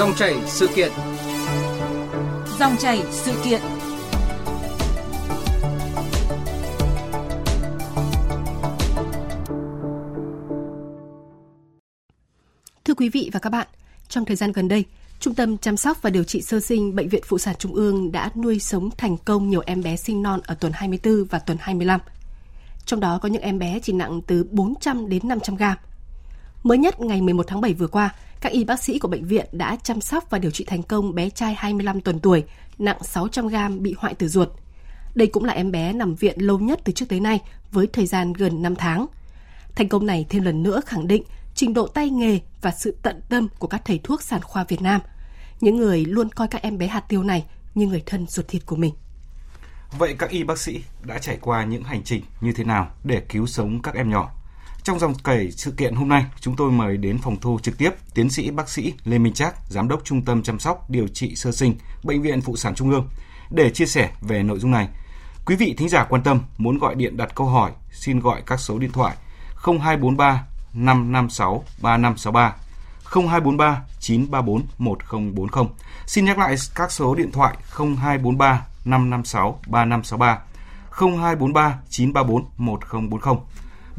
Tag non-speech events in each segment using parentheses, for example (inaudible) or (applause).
Dòng chảy sự kiện. Dòng chảy sự kiện. Thưa quý vị và các bạn, trong thời gian gần đây, Trung tâm chăm sóc và điều trị sơ sinh Bệnh viện Phụ sản Trung ương đã nuôi sống thành công nhiều em bé sinh non ở tuần 24 và tuần 25. Trong đó có những em bé chỉ nặng từ 400 đến 500 gram. Mới nhất ngày 11 tháng 7 vừa qua, các y bác sĩ của bệnh viện đã chăm sóc và điều trị thành công bé trai 25 tuần tuổi, nặng 600 gram bị hoại tử ruột. Đây cũng là em bé nằm viện lâu nhất từ trước tới nay với thời gian gần 5 tháng. Thành công này thêm lần nữa khẳng định trình độ tay nghề và sự tận tâm của các thầy thuốc sản khoa Việt Nam. Những người luôn coi các em bé hạt tiêu này như người thân ruột thịt của mình. Vậy các y bác sĩ đã trải qua những hành trình như thế nào để cứu sống các em nhỏ? Trong dòng chảy sự kiện hôm nay, chúng tôi mời đến phòng thu trực tiếp tiến sĩ bác sĩ Lê Minh Trác, giám đốc Trung tâm chăm sóc điều trị sơ sinh, Bệnh viện Phụ sản Trung ương để chia sẻ về nội dung này. Quý vị thính giả quan tâm muốn gọi điện đặt câu hỏi, xin gọi các số điện thoại 0243 556 3563 0243 934 1040. Xin nhắc lại các số điện thoại 0243 556 3563 0243 934 1040.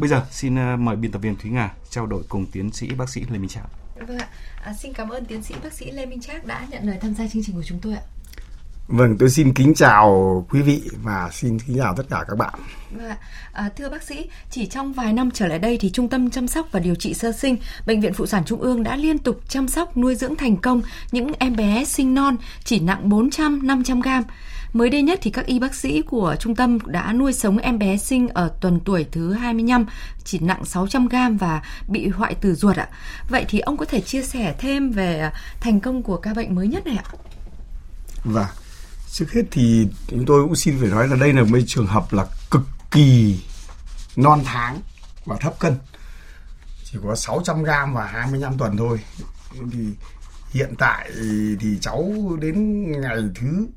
Bây giờ xin ờ, mời biên tập viên Thúy Nga trao đổi cùng tiến sĩ bác sĩ Lê Minh Trác. Vâng ạ, à, xin cảm ơn tiến sĩ bác sĩ Lê Minh Trác đã nhận lời tham gia chương trình của chúng tôi ạ. Vâng, tôi xin kính chào quý vị và xin kính chào tất cả các bạn. Vâng. À, thưa bác sĩ, chỉ trong vài năm trở lại đây thì Trung tâm chăm sóc và điều trị sơ sinh Bệnh viện Phụ sản Trung ương đã liên tục chăm sóc nuôi dưỡng thành công những em bé sinh non chỉ nặng 400-500 gram. Mới đây nhất thì các y bác sĩ của trung tâm đã nuôi sống em bé sinh ở tuần tuổi thứ 25 chỉ nặng 600 gram và bị hoại tử ruột ạ. Vậy thì ông có thể chia sẻ thêm về thành công của ca bệnh mới nhất này ạ? Vâng, trước hết thì chúng tôi cũng xin phải nói là đây là một trường hợp là cực kỳ non tháng và thấp cân. Chỉ có 600 gram và 25 tuần thôi. Thì hiện tại thì cháu đến ngày thứ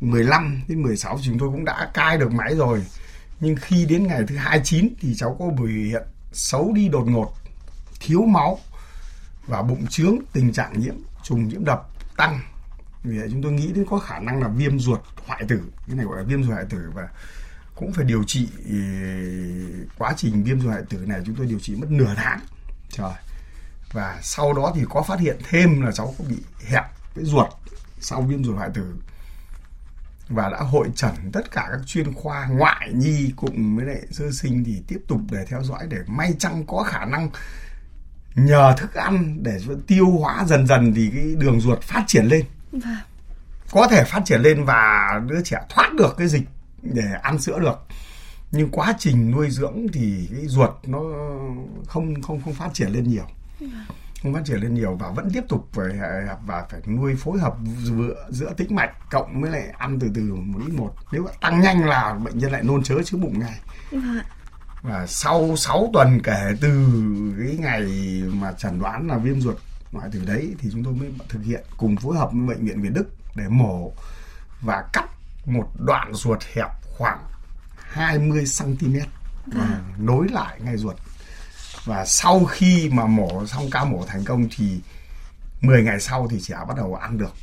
15 đến 16 chúng tôi cũng đã cai được máy rồi. Nhưng khi đến ngày thứ 29 thì cháu có biểu hiện xấu đi đột ngột, thiếu máu và bụng trướng, tình trạng nhiễm trùng nhiễm đập tăng. Vì vậy chúng tôi nghĩ đến có khả năng là viêm ruột hoại tử, cái này gọi là viêm ruột hoại tử và cũng phải điều trị ừ, quá trình viêm ruột hoại tử này chúng tôi điều trị mất nửa tháng. Trời. Và sau đó thì có phát hiện thêm là cháu có bị hẹp cái ruột sau viêm ruột hoại tử và đã hội trần tất cả các chuyên khoa ngoại nhi cùng với lại sơ sinh thì tiếp tục để theo dõi để may chăng có khả năng nhờ thức ăn để tiêu hóa dần dần thì cái đường ruột phát triển lên. Vâng. có thể phát triển lên và đứa trẻ thoát được cái dịch để ăn sữa được. Nhưng quá trình nuôi dưỡng thì cái ruột nó không không không phát triển lên nhiều không phát triển lên nhiều và vẫn tiếp tục phải và phải nuôi phối hợp giữa, giữa tĩnh mạch cộng với lại ăn từ từ một ít một. Nếu tăng nhanh là bệnh nhân lại nôn chớ chứ bụng ngay. Vâng. và sau 6 tuần kể từ cái ngày mà chẩn đoán là viêm ruột hoại tử đấy thì chúng tôi mới thực hiện cùng phối hợp với bệnh viện Việt Đức để mổ và cắt một đoạn ruột hẹp khoảng 20 cm và nối lại ngay ruột và sau khi mà mổ xong ca mổ thành công thì 10 ngày sau thì trẻ bắt đầu ăn được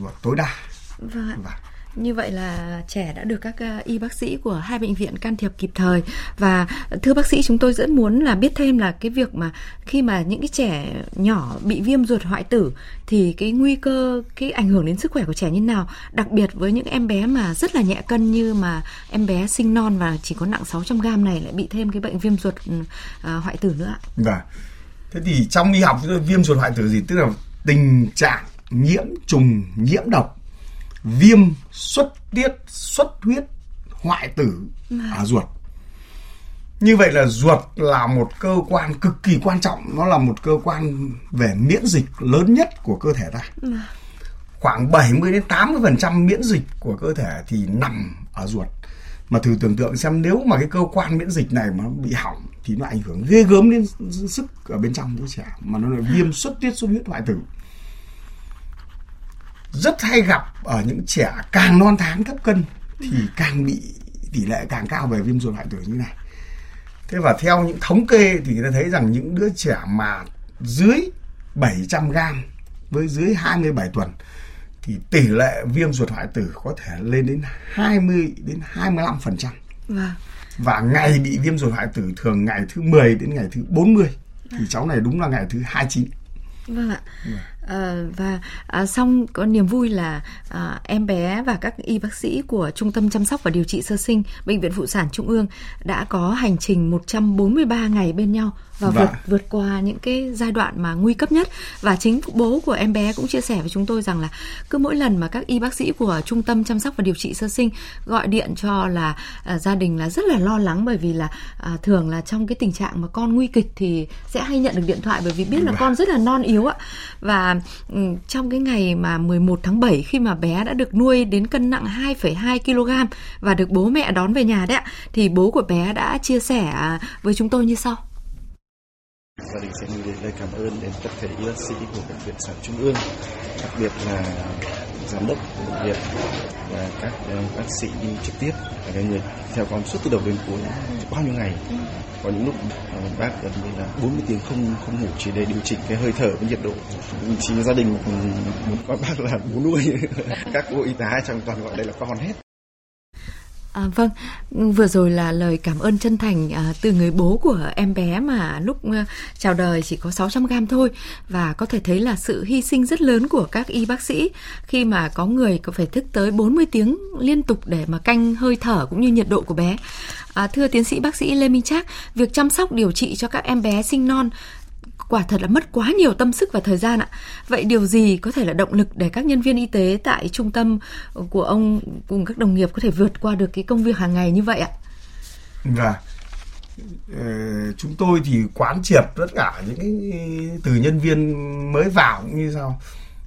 ruột tối đa. Vâng ạ. Như vậy là trẻ đã được các ờ, y bác sĩ của hai bệnh viện can thiệp kịp thời và ờ, thưa bác sĩ, chúng tôi rất muốn là biết thêm là cái việc mà khi mà những cái trẻ nhỏ bị viêm ruột hoại tử thì cái nguy cơ, cái ảnh hưởng đến sức khỏe của trẻ như nào đặc biệt với những em bé mà rất là nhẹ cân như mà em bé sinh non và chỉ có nặng 600 gram này lại bị thêm cái bệnh viêm ruột ừ, ờ, hoại tử nữa ạ. Vâng. Thế thì trong y học viêm ruột hoại tử gì tức là tình trạng nhiễm trùng, nhiễm độc viêm xuất tiết xuất huyết hoại tử ở ruột. Như vậy là ruột là một cơ quan cực kỳ quan trọng nó là một cơ quan về miễn dịch lớn nhất của cơ thể ta. Khoảng 70 đến 80 phần trăm miễn dịch của cơ thể thì nằm ở ruột. Mà thử tưởng tượng xem nếu mà cái cơ quan miễn dịch này mà bị hỏng thì nó ảnh hưởng ghê gớm đến sức ở bên trong đứa trẻ mà nó là viêm xuất tiết xuất huyết hoại tử rất hay gặp ở những trẻ càng non tháng thấp cân thì càng bị tỷ lệ càng cao về viêm ruột hoại tử như này thế và theo những thống kê thì người ta thấy rằng những đứa trẻ mà dưới 700 gram với dưới 27 tuần thì tỷ lệ viêm ruột hoại tử có thể lên đến 20 đến 25%. Vâng. Và ngày bị viêm ruột hoại tử thường ngày thứ 10 đến ngày thứ 40 thì cháu này đúng là ngày thứ 29. Vâng ạ. Vâng. À, và à, xong có niềm vui là à, em bé và các y bác sĩ của Trung tâm chăm sóc và điều trị sơ sinh Bệnh viện Phụ sản Trung ương đã có hành trình 143 ngày bên nhau và vâng. vượt vượt qua những cái giai đoạn mà nguy cấp nhất và chính bố của em bé cũng chia sẻ với chúng tôi rằng là cứ mỗi lần mà các y bác sĩ của trung tâm chăm sóc và điều trị sơ sinh gọi điện cho là à, gia đình là rất là lo lắng bởi vì là à, thường là trong cái tình trạng mà con nguy kịch thì sẽ hay nhận được điện thoại bởi vì biết là vâng. con rất là non yếu ạ và Ừ, trong cái ngày mà 11 tháng 7 khi mà bé đã được nuôi đến cân nặng 2,2 kg và được bố mẹ đón về nhà đấy ạ thì bố của bé đã chia sẻ à, với chúng tôi như sau. Gia đình sẽ gửi đến lời cảm ơn đến tập thể y bác sĩ của bệnh viện sản trung ương đặc biệt là giám đốc bệnh viện và các ờ, bác sĩ đi trực tiếp. Là cái người theo con suốt từ đầu đến cuối bao nhiêu ngày. Có những lúc ờ, bác gần như là 40 tiếng không không ngủ chỉ để điều chỉnh cái hơi thở với nhiệt độ. Chỉ gia đình muốn coi bác là bố nuôi. (laughs) Các cô y tá trong toàn gọi đây là con hết À, vâng, vừa rồi là lời cảm ơn chân thành à, từ người bố của em bé mà lúc à, chào đời chỉ có 600 gram thôi và có thể thấy là sự hy sinh rất lớn của các y bác sĩ khi mà có người có phải thức tới 40 tiếng liên tục để mà canh hơi thở cũng như nhiệt độ của bé. À, thưa tiến sĩ bác sĩ Lê Minh Trác, việc chăm sóc điều trị cho các em bé sinh non quả thật là mất quá nhiều tâm sức và thời gian ạ. Vậy điều gì có thể là động lực để các nhân viên y tế tại trung tâm của ông cùng các đồng nghiệp có thể vượt qua được cái công việc hàng ngày như vậy ạ? Và chúng tôi thì quán triệt tất cả những cái từ nhân viên mới vào cũng như sau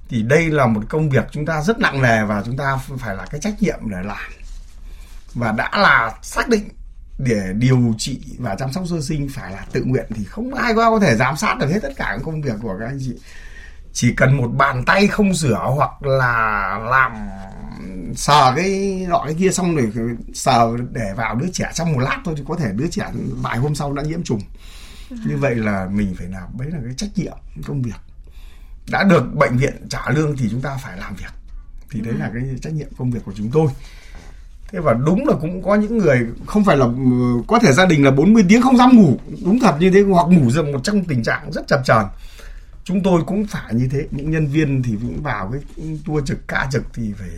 thì đây là một công việc chúng ta rất nặng nề và chúng ta phải là cái trách nhiệm để làm và đã là xác định để điều trị và chăm sóc sơ sinh phải là tự nguyện thì không ai có thể giám sát được hết tất cả công việc của các anh chị. Chỉ cần một bàn tay không sửa hoặc là làm sờ cái nọ cái kia xong rồi sờ để vào đứa trẻ trong một lát thôi thì có thể đứa trẻ vài hôm sau đã nhiễm trùng. Như vậy là mình phải làm, đấy là cái trách nhiệm công việc. Đã được bệnh viện trả lương thì chúng ta phải làm việc. Thì đấy là cái trách nhiệm công việc của chúng tôi thế và đúng là cũng có những người không phải là có thể gia đình là 40 tiếng không dám ngủ. Đúng thật như thế hoặc ngủ dần một trong tình trạng rất chập chờn. Chúng tôi cũng phải như thế. Những nhân viên thì cũng vào cái tour trực ca trực thì phải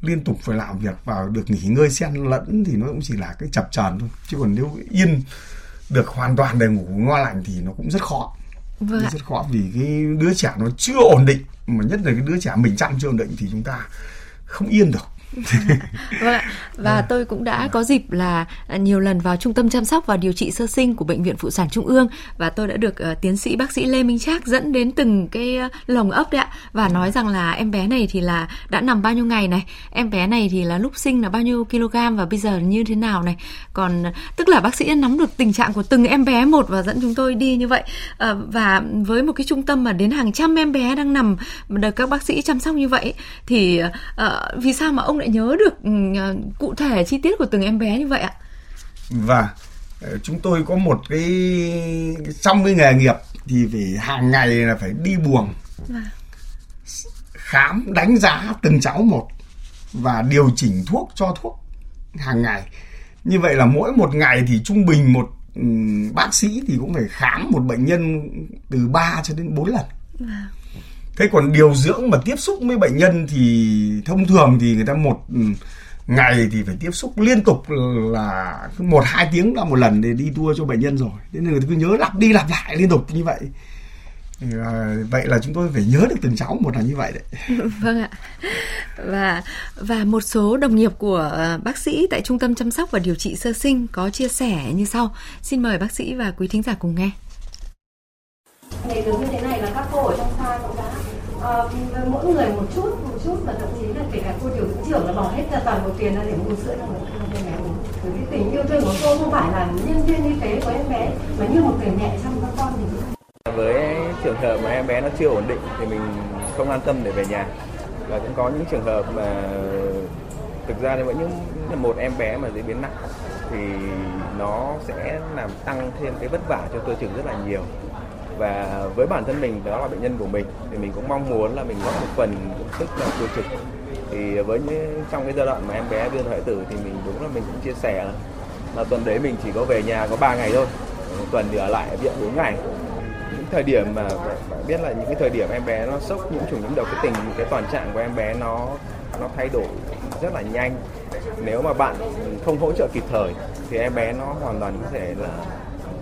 liên tục phải làm việc và được nghỉ ngơi xen lẫn thì nó cũng chỉ là cái chập chờn thôi. Chứ còn nếu yên được hoàn toàn để ngủ ngon lành thì nó cũng rất khó. Vâng rất khó vì cái đứa trẻ nó chưa ổn định. Mà nhất là cái đứa trẻ mình chăm chưa ổn định thì chúng ta không yên được vâng ạ. Và à. tôi cũng đã có dịp là à, nhiều lần vào trung tâm chăm sóc và điều trị sơ sinh của bệnh viện phụ sản trung ương và tôi đã được uh, tiến sĩ bác sĩ Lê Minh Trác dẫn đến từng cái uh, lồng ấp đấy ạ và nói rằng là em bé này thì là đã nằm bao nhiêu ngày này, em bé này thì là lúc sinh là bao nhiêu kg và bây giờ như thế nào này. Còn tức là bác sĩ nắm được tình trạng của từng em bé một và dẫn chúng tôi đi như vậy. Uh, và với một cái trung tâm mà đến hàng trăm em bé đang nằm được các bác sĩ chăm sóc như vậy thì uh, vì sao mà ông lại nhớ được ừ, ờ, cụ thể chi tiết của từng em bé như vậy ạ? Và ờ, chúng tôi có một cái trong cái nghề nghiệp thì phải hàng ngày là phải đi buồng à. khám đánh giá từng cháu một và điều chỉnh thuốc cho thuốc hàng ngày như vậy là mỗi một ngày thì trung bình một ừ, bác sĩ thì cũng phải khám một bệnh nhân từ 3 cho đến 4 lần à thế còn điều dưỡng mà tiếp xúc với bệnh nhân thì thông thường thì người ta một ừ, ngày thì phải tiếp xúc liên tục là một hai tiếng là một lần để đi tour cho bệnh nhân rồi nên người ta cứ nhớ lặp đi lặp lại liên tục như vậy À, vậy là chúng tôi phải nhớ được từng cháu một là như vậy đấy. (laughs) vâng ạ. Và và một số đồng nghiệp của ờ, bác sĩ tại trung tâm chăm sóc và điều trị sơ sinh có chia sẻ như sau. Xin mời bác sĩ và quý thính giả cùng nghe. Thì được như thế này là các cô ở trong khoa cũng đã uh, mỗi người một chút một chút và thậm chí là kể cả cô điều dưỡng trưởng là bỏ hết ra toàn bộ tiền ra để mua sữa cho em bé uống bởi vì tình yêu thương của cô không phải là nhân viên y tế của em bé mà như một người mẹ chăm các con thì với trường hợp mà em bé nó chưa ổn định thì mình không an tâm để về nhà. Và cũng có những trường hợp mà thực ra thì vẫn những một em bé mà diễn biến nặng thì nó sẽ làm tăng thêm cái vất vả cho tôi trưởng rất là nhiều và với bản thân mình, đó là bệnh nhân của mình, thì mình cũng mong muốn là mình góp một phần công sức là tiêu trực thì với những, trong cái giai đoạn mà em bé đưa thoại tử thì mình đúng là mình cũng chia sẻ là tuần đấy mình chỉ có về nhà có 3 ngày thôi, một tuần thì ở lại ở viện 4 ngày. Những thời điểm mà bạn biết là những cái thời điểm em bé nó sốc, nhiễm trùng, nhiễm độc, cái tình, cái toàn trạng của em bé nó nó thay đổi rất là nhanh. Nếu mà bạn không hỗ trợ kịp thời thì em bé nó hoàn toàn có thể là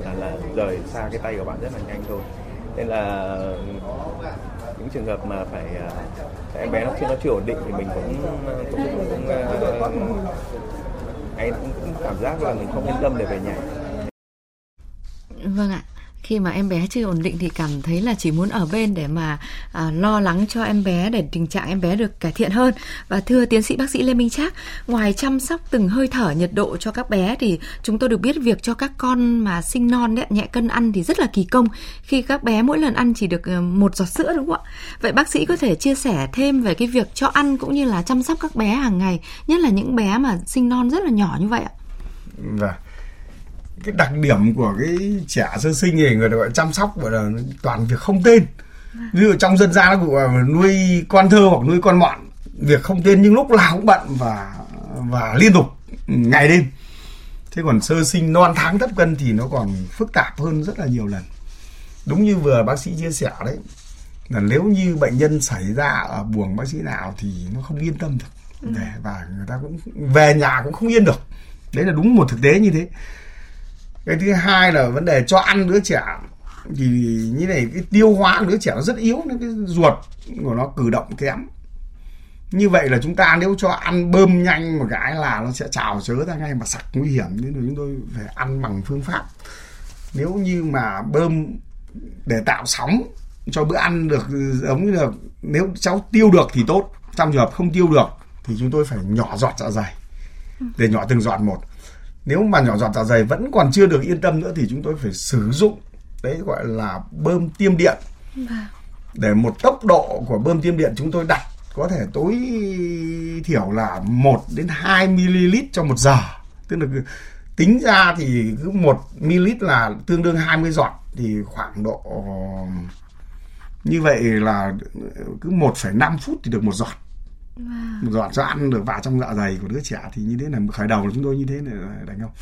là, là rời xa cái tay của bạn rất là nhanh thôi. Nên là những trường hợp mà phải à, em bé nó chưa nó chưa ổn định thì mình cũng cũng, cũng, cũng, cũng anh cũng, cũng cảm giác là mình không yên tâm để về nhà. Vâng ạ khi mà em bé chưa ổn định thì cảm thấy là chỉ muốn ở bên để mà à, lo lắng cho em bé để tình trạng em bé được cải thiện hơn. Và thưa tiến sĩ bác sĩ Lê Minh Trác ngoài chăm sóc từng hơi thở nhiệt độ cho các bé thì chúng tôi được biết việc cho các con mà sinh non nhẹ, nhẹ cân ăn thì rất là kỳ công. Khi các bé mỗi lần ăn chỉ được ờ, một giọt sữa đúng không ạ? Vậy bác sĩ có thể chia sẻ thêm về cái việc cho ăn cũng như là chăm sóc các bé hàng ngày nhất là những bé mà sinh non rất là nhỏ như vậy ạ? Vâng cái đặc điểm của cái trẻ sơ sinh này người ta gọi chăm sóc gọi là toàn việc không tên. Ví dụ trong dân gian nó gọi nuôi con thơ hoặc nuôi con mọn việc không tên nhưng lúc nào cũng bận và và liên tục ngày đêm. Thế còn sơ sinh non tháng thấp cân thì nó còn phức tạp hơn rất là nhiều lần. Đúng như vừa bác sĩ chia sẻ đấy là nếu như bệnh nhân xảy ra ở buồng bác sĩ nào thì nó không yên tâm được. Để và người ta cũng về nhà cũng không yên được. Đấy là đúng một thực tế như thế cái thứ hai là vấn đề cho ăn đứa trẻ. Thì như này, cái tiêu hóa đứa trẻ nó rất yếu nên cái ruột của nó cử động kém. Như vậy là chúng ta nếu cho ăn bơm nhanh một cái là nó sẽ trào chớ ra ngay mà sặc, nguy hiểm. Nên là chúng tôi phải ăn bằng phương pháp. Nếu như mà bơm để tạo sóng cho bữa ăn được, giống như được nếu cháu tiêu được thì tốt. Trong trường hợp không tiêu được thì chúng tôi phải nhỏ giọt dạ dày. Để nhỏ từng giọt một nếu mà nhỏ giọt dạ dày vẫn còn chưa được yên tâm nữa thì chúng tôi phải sử dụng đấy gọi là bơm tiêm điện. Để một tốc độ của bơm tiêm điện chúng tôi đặt có thể tối thiểu là 1 đến 2 ml trong một giờ. Tức là tính ra thì cứ 1 ml là tương đương 20 giọt thì khoảng độ như vậy là cứ 1,5 phút thì được một giọt wow. một giọt ăn được vào trong dạ dày của đứa trẻ thì như thế là khởi đầu của chúng tôi như thế này đánh không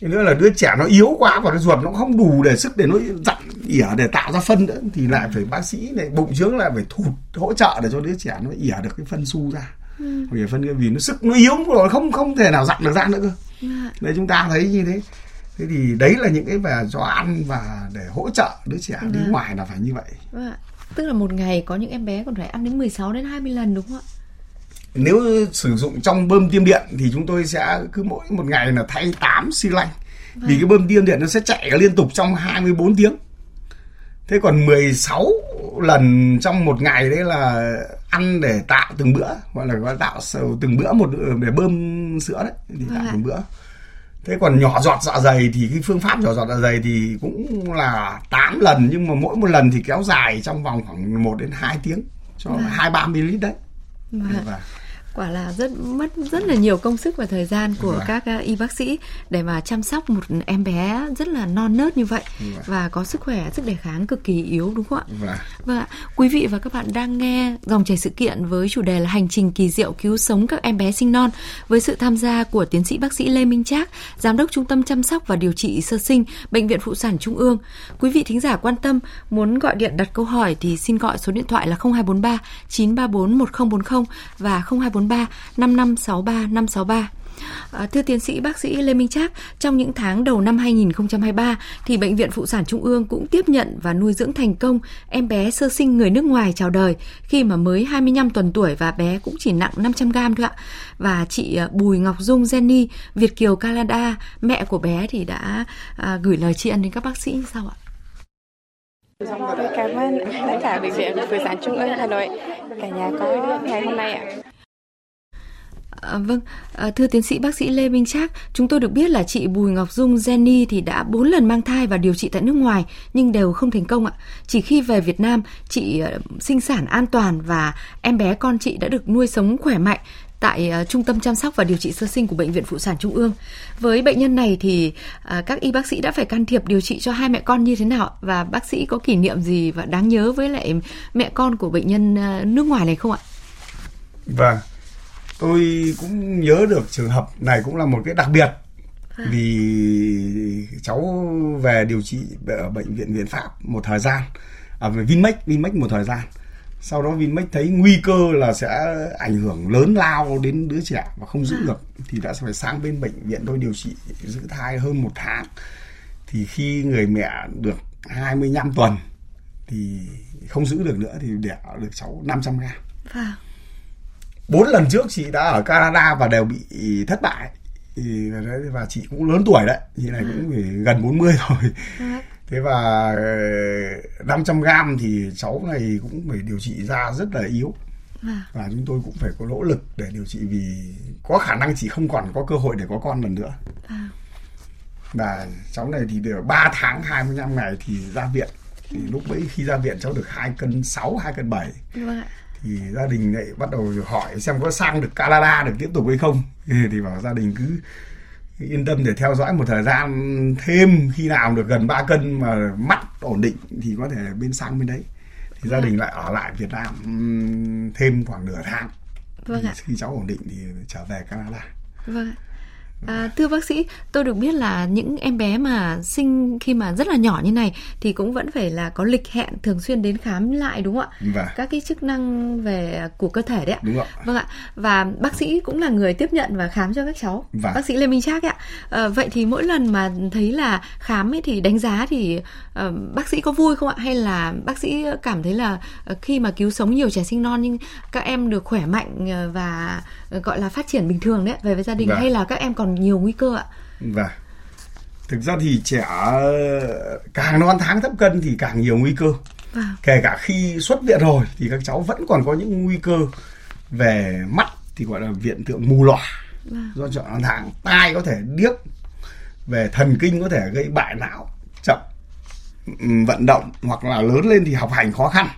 cái nữa là đứa trẻ nó yếu quá và cái ruột nó không đủ để sức để nó dặn ỉa để tạo ra phân nữa thì lại phải bác sĩ này bụng trướng lại phải thụt hỗ trợ để cho đứa trẻ nó ỉa được cái phân su ra ừ. vì phân vì nó sức nó yếu rồi không không thể nào dặn được ra nữa cơ ừ. đấy chúng ta thấy như thế thế thì đấy là những cái về cho ăn và để hỗ trợ đứa trẻ ừ. đi ngoài là phải như vậy ừ. Tức là một ngày có những em bé còn phải ăn đến 16 đến 20 lần đúng không ạ? Nếu sử dụng trong bơm tiêm điện thì chúng tôi sẽ cứ mỗi một ngày là thay 8 xi lanh. Vâng. vì cái bơm tiêm điện nó sẽ chạy liên tục trong 24 tiếng. Thế còn 16 lần trong một ngày đấy là ăn để tạo từng bữa gọi là gọi tạo từng bữa một để bơm sữa đấy thì tạo vâng từng bữa thế còn nhỏ giọt dạ dày thì cái phương pháp nhỏ giọt dạ dày thì cũng là 8 lần nhưng mà mỗi một lần thì kéo dài trong vòng khoảng 1 đến 2 tiếng cho vâng. hai ba ml đấy vâng. Quả là rất mất rất là nhiều công sức và thời gian của vâng. các uh, y bác sĩ để mà chăm sóc một em bé rất là non nớt như vậy vâng. và có sức khỏe sức đề kháng cực kỳ yếu đúng không ạ? Vâng. vâng. Quý vị và các bạn đang nghe dòng chảy sự kiện với chủ đề là hành trình kỳ diệu cứu sống các em bé sinh non với sự tham gia của tiến sĩ bác sĩ Lê Minh Trác, giám đốc trung tâm chăm sóc và điều trị sơ sinh bệnh viện phụ sản Trung ương. Quý vị thính giả quan tâm muốn gọi điện đặt câu hỏi thì xin gọi số điện thoại là 0243 934 1040 và 0243 03 5563 563. À, thưa tiến sĩ bác sĩ Lê Minh Trác, trong những tháng đầu năm 2023 thì bệnh viện phụ sản Trung ương cũng tiếp nhận và nuôi dưỡng thành công em bé sơ sinh người nước ngoài chào đời khi mà mới 25 tuần tuổi và bé cũng chỉ nặng 500 gram thôi ạ. Và chị à, Bùi Ngọc Dung Jenny Việt kiều Canada, mẹ của bé thì đã à, gửi lời tri ân đến các bác sĩ như sau ạ? Tôi cảm ơn tất cả bệnh viện phụ sản Trung ương Hà Nội cả nhà có ngày hôm nay ạ. À, vâng, à, thưa tiến sĩ bác sĩ Lê Minh Trác, chúng tôi được biết là chị Bùi Ngọc Dung Jenny thì đã 4 lần mang thai và điều trị tại nước ngoài nhưng đều không thành công ạ. Chỉ khi về Việt Nam, chị uh, sinh sản an toàn và em bé con chị đã được nuôi sống khỏe mạnh tại uh, Trung tâm chăm sóc và điều trị sơ sinh của Bệnh viện Phụ sản Trung ương. Với bệnh nhân này thì uh, các y bác sĩ đã phải can thiệp điều trị cho hai mẹ con như thế nào và bác sĩ có kỷ niệm gì và đáng nhớ với lại mẹ con của bệnh nhân uh, nước ngoài này không ạ? Vâng, tôi cũng nhớ được trường hợp này cũng là một cái đặc biệt vâng. vì cháu về điều trị ở bệnh viện Viện Pháp một thời gian ở à, Vinmec Vinmec một thời gian sau đó Vinmec thấy nguy cơ là sẽ ảnh hưởng lớn lao đến đứa trẻ và không giữ được thì đã phải sang bên bệnh viện tôi điều trị giữ thai hơn một tháng thì khi người mẹ được 25 tuần thì không giữ được nữa thì đẻ được cháu 500 gram. Vâng. Bốn lần trước chị đã ở Canada và đều bị thất bại. Và chị cũng lớn tuổi đấy, chị này cũng phải gần 40 (laughs) rồi. Vâng thế và 500 ờ, gram thì cháu này cũng phải điều trị da rất là yếu. À. và chúng tôi cũng phải có nỗ lực để điều trị vì có khả năng chị không còn có cơ hội để có con lần nữa. À. và cháu này thì được 3 tháng 25 ngày thì ra viện. Thì lúc ấy khi ra viện cháu được 2 cân 6 2 cân 7 vâng thì gia đình lại bắt đầu hỏi xem có sang được Canada được tiếp tục hay không. Thì bảo gia đình cứ yên tâm để theo dõi một thời gian thêm khi nào được gần 3 cân mà mắt ổn định thì có thể bên sang bên đấy. Thì gia đình lại ở lại Việt Nam thêm khoảng nửa tháng. Vâng ạ. khi cháu ổn định thì trở về Canada. Vâng ạ. À, thưa bác sĩ, tôi được biết là những em bé mà sinh khi mà rất là nhỏ như này thì cũng vẫn phải là có lịch hẹn thường xuyên đến khám lại đúng không ạ? Vâng. Các cái chức năng về của cơ thể đấy ạ. Đúng ạ. Vâng ạ. Và bác sĩ cũng là người tiếp nhận và khám cho các cháu. Vâng. Bác sĩ Lê Minh Trác ạ. À, vậy thì mỗi lần mà thấy là khám ấy thì đánh giá thì uh, bác sĩ có vui không ạ? Hay là bác sĩ cảm thấy là uh, khi mà cứu sống nhiều trẻ sinh non nhưng các em được khỏe mạnh và gọi là phát triển bình thường đấy về với gia đình vâng. hay là các em còn nhiều nguy cơ ạ? Vâng. Thực ra thì trẻ càng non tháng thấp cân thì càng nhiều nguy cơ. Vâng. Kể cả khi xuất viện rồi thì các cháu vẫn còn có những nguy cơ về mắt thì gọi là viện tượng mù lòa vâng. do chọn non tháng, tai có thể điếc, về thần kinh có thể gây bại não, chậm vận động hoặc là lớn lên thì học hành khó khăn.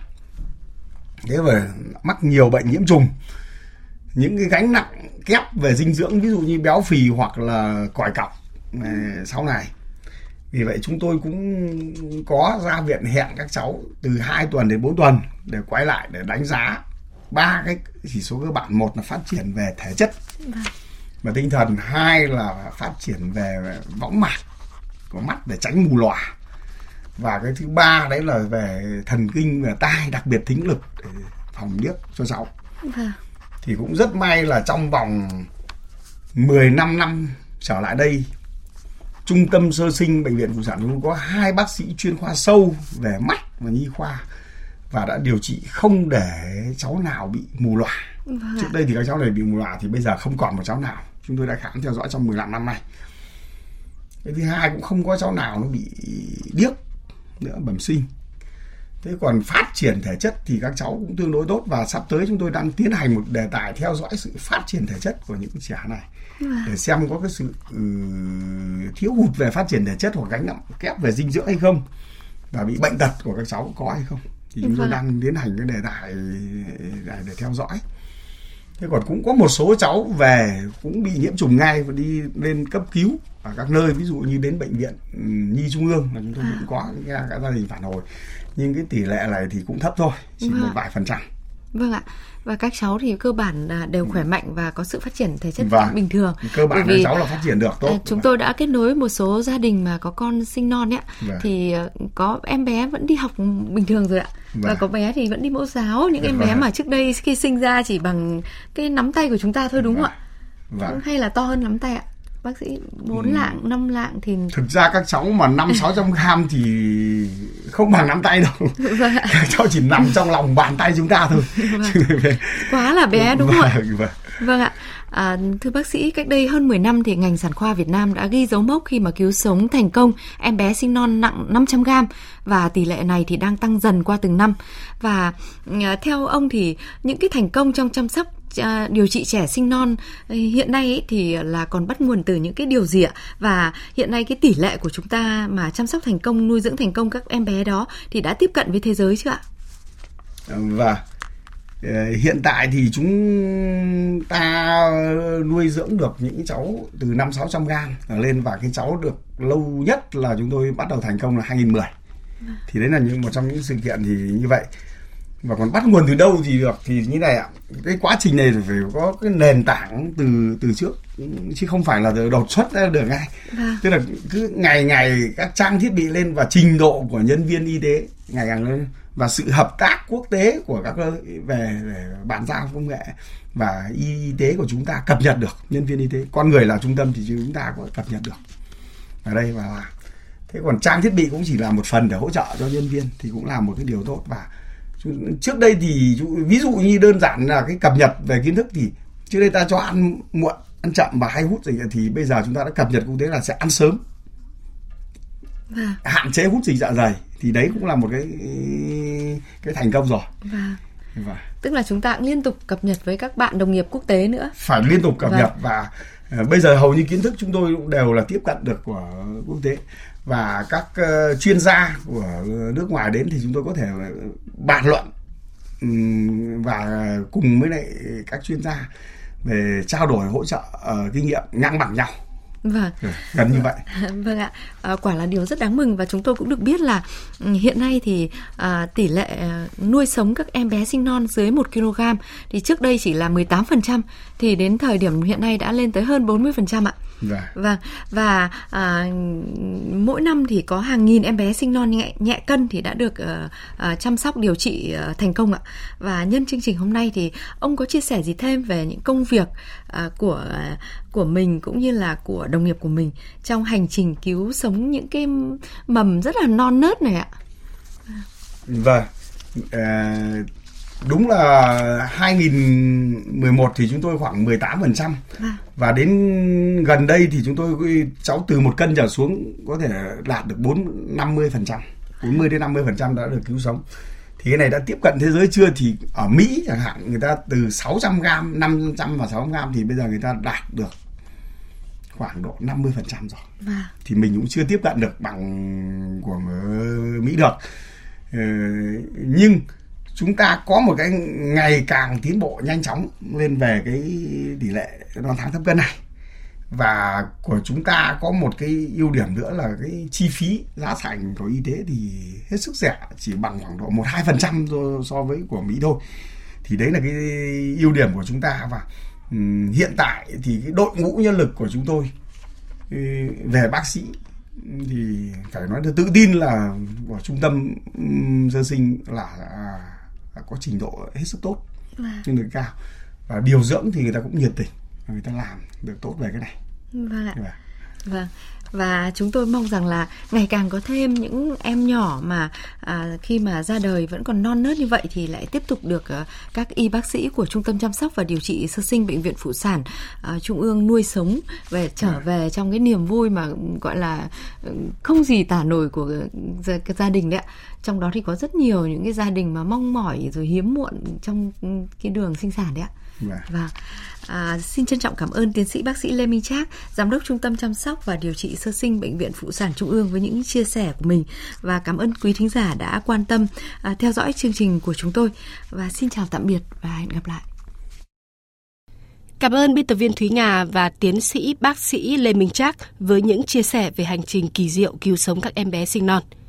Thế và mắc nhiều bệnh nhiễm trùng những cái gánh nặng kép về dinh dưỡng ví dụ như béo phì hoặc là còi cọc à, sau này vì vậy chúng tôi cũng có ra viện hẹn các cháu từ 2 tuần đến 4 tuần để quay lại để đánh giá ba cái chỉ số cơ bản một là phát triển về thể chất vâng. và tinh thần hai là phát triển về võng mạc của mắt để tránh mù lòa và cái thứ ba đấy là về thần kinh và tai đặc biệt thính lực để phòng điếc cho cháu vâng thì cũng rất may là trong vòng 15 năm trở lại đây trung tâm sơ sinh bệnh viện phụ sản chúng có hai bác sĩ chuyên khoa sâu về mắt và nhi khoa và đã điều trị không để cháu nào bị mù lòa. Vâng. Trước đây thì các cháu này bị mù lòa thì bây giờ không còn một cháu nào. Chúng tôi đã khám theo dõi trong 15 năm nay. Cái thứ hai cũng không có cháu nào nó bị điếc nữa bẩm sinh. Thế còn phát triển thể chất thì các cháu cũng tương đối tốt và sắp tới chúng tôi đang tiến hành một đề tài theo dõi sự phát triển thể chất của những trẻ này. Để xem có cái sự ừ, thiếu hụt về phát triển thể chất hoặc gánh nặng kép về dinh dưỡng hay không và bị bệnh tật của các cháu có hay không. Thì chúng tôi vâng đang tiến hành cái đề tài để, để theo dõi. Thế còn cũng có một số cháu về cũng bị nhiễm trùng ngay và đi lên cấp cứu ở các nơi ví dụ như đến bệnh viện ừ, nhi trung ương là chúng tôi cũng có nghe các gia đình phản hồi nhưng cái tỷ lệ này thì cũng thấp thôi chỉ vâng. một vài phần trăm vâng ạ và các cháu thì cơ bản là đều khỏe mạnh và có sự phát triển thể chất vâng. bình thường cơ bản vì cháu là phát triển được tốt à, chúng tôi đã kết nối một số gia đình mà có con sinh non ấy vâng. thì ờ, có em bé vẫn đi học bình thường rồi ạ vâng. và có bé thì vẫn đi mẫu giáo những em vâng. bé mà trước đây khi sinh ra chỉ bằng cái nắm tay của chúng ta thôi đúng vâng. không ạ vâng. hay là to hơn nắm tay ạ bác sĩ bốn ừ. lạng năm lạng thì thực ra các cháu mà năm (laughs) sáu trăm gram thì không bằng nắm tay đâu vâng (laughs) các cháu chỉ nằm trong lòng bàn tay chúng ta thôi vâng. quá là bé đúng không ạ vâng, vâng. vâng ạ À, thưa bác sĩ, cách đây hơn 10 năm thì ngành sản khoa Việt Nam đã ghi dấu mốc khi mà cứu sống thành công em bé sinh non nặng 500 gram và tỷ lệ này thì đang tăng dần qua từng năm. Và à, theo ông thì những cái thành công trong chăm sóc điều trị trẻ sinh non ờ, hiện nay ấy, thì là còn bắt nguồn từ những cái điều gì ạ? Và hiện nay cái tỷ lệ của chúng ta mà chăm sóc thành công nuôi dưỡng thành công các em bé đó thì đã tiếp cận với thế giới chưa ạ? Và Ờ, hiện tại thì chúng ta nuôi dưỡng được những cháu từ năm sáu trăm gram lên và cái cháu được lâu nhất là chúng tôi bắt đầu thành công là 2010 thì đấy là những một trong những sự kiện thì như vậy và còn bắt nguồn từ đâu thì được thì như này ạ. Cái quá trình này phải có cái nền tảng từ từ trước. Chứ không phải là đột xuất ra được ngay. Vâng. tức là cứ ngày ngày các trang thiết bị lên và trình độ của nhân viên y tế ngày càng lên. Và sự hợp tác quốc tế của các về, về bàn giao công nghệ và y tế của chúng ta cập nhật được. Nhân viên y tế con người là trung tâm thì chúng ta có cập nhật được. Ở đây và thế còn trang thiết bị cũng chỉ là một phần để hỗ trợ cho nhân viên thì cũng là một cái điều tốt. Và trước đây thì ví dụ như đơn giản là cái cập nhật về kiến thức thì trước đây ta cho ăn muộn ăn chậm và hay hút gì thì bây giờ chúng ta đã cập nhật quốc tế là sẽ ăn sớm Vâng. hạn chế hút dịch dạ dày thì đấy cũng là một cái cái thành công rồi Và và tức là chúng ta cũng liên tục cập nhật với các bạn đồng nghiệp quốc tế nữa. phải liên tục cập Vâng. nhật và ờ, bây giờ hầu như kiến thức chúng tôi cũng đều là tiếp cận được của quốc tế và các ờ, chuyên gia của nước ngoài đến thì chúng tôi có thể bàn luận và cùng với lại các chuyên gia về trao đổi hỗ trợ ờ, kinh nghiệm ngang bằng nhau Vâng. gần như vậy (laughs) Vâng ạ, à, quả là điều rất đáng mừng và chúng tôi cũng được biết là ừ, hiện nay thì à, tỷ lệ nuôi sống các em bé sinh non dưới 1 kg thì trước đây chỉ là 18% thì đến thời điểm hiện nay đã lên tới hơn 40% ạ. Và Vâng và à, mỗi năm thì có hàng nghìn em bé sinh non nhẹ nhẹ cân thì đã được ờ, chăm sóc điều trị ờ, thành công ạ. Và nhân chương trình hôm nay thì ông có chia sẻ gì thêm về những công việc ờ, của của mình cũng như là của đồng nghiệp của mình trong hành trình cứu sống những cái mầm rất là non nớt này ạ. Vâng. Ờ, đúng là 2011 thì chúng tôi khoảng 18% Vâng. và đến gần đây thì chúng tôi cháu từ một cân trở xuống có thể đạt được 4 50%, 40 đến 50% đã được cứu sống. Thì cái này đã tiếp cận thế giới chưa thì ở Mỹ chẳng hạn người ta từ 600 gram, 500 và 600 gram thì bây giờ người ta đạt được khoảng độ 50% rồi Vâng. thì mình cũng chưa tiếp cận được bằng của Mỹ được. Ờ, nhưng chúng ta có một cái ngày càng tiến bộ nhanh chóng lên về cái tỷ lệ non tháng thấp cân này. Và của chúng ta có một cái ưu điểm nữa là cái chi phí giá thành của y tế thì hết sức rẻ, chỉ bằng khoảng độ một hai phần trăm so với của Mỹ thôi. Thì đấy là cái ưu điểm của chúng ta. Và hiện tại thì cái đội ngũ nhân lực của chúng tôi ừ, về bác sĩ thì phải nói là tự tin là của trung tâm dân sinh là à, có trình độ hết sức tốt nhưng được cao và điều dưỡng thì người ta cũng nhiệt tình và người ta làm được tốt về cái này Vâng ạ. Và Vâng. Và chúng tôi mong rằng là ngày càng có thêm những em nhỏ mà à, khi mà ra đời vẫn còn non nớt như vậy thì lại tiếp tục được à, các y bác sĩ của Trung tâm chăm sóc và điều trị sơ sinh bệnh viện phụ sản à, Trung ương nuôi sống về trở về trong cái niềm vui mà gọi là ừ, không gì tả nổi của gia, cái gia đình đấy ạ. Trong đó thì có rất nhiều những cái gia đình mà mong mỏi rồi hiếm muộn trong ừ, cái đường sinh sản đấy ạ. Vâng. Vâng. À, xin trân trọng cảm ơn tiến sĩ bác sĩ Lê Minh Trác, giám đốc Trung tâm chăm sóc và điều trị sơ sinh bệnh viện phụ sản Trung ương với những chia sẻ của mình và cảm ơn quý thính giả đã quan tâm à, theo dõi chương trình của chúng tôi và xin chào tạm biệt và hẹn gặp lại. Cảm ơn biên tập viên Thúy Nga và tiến sĩ bác sĩ Lê Minh Trác với những chia sẻ về hành trình kỳ diệu cứu sống các em bé sinh non.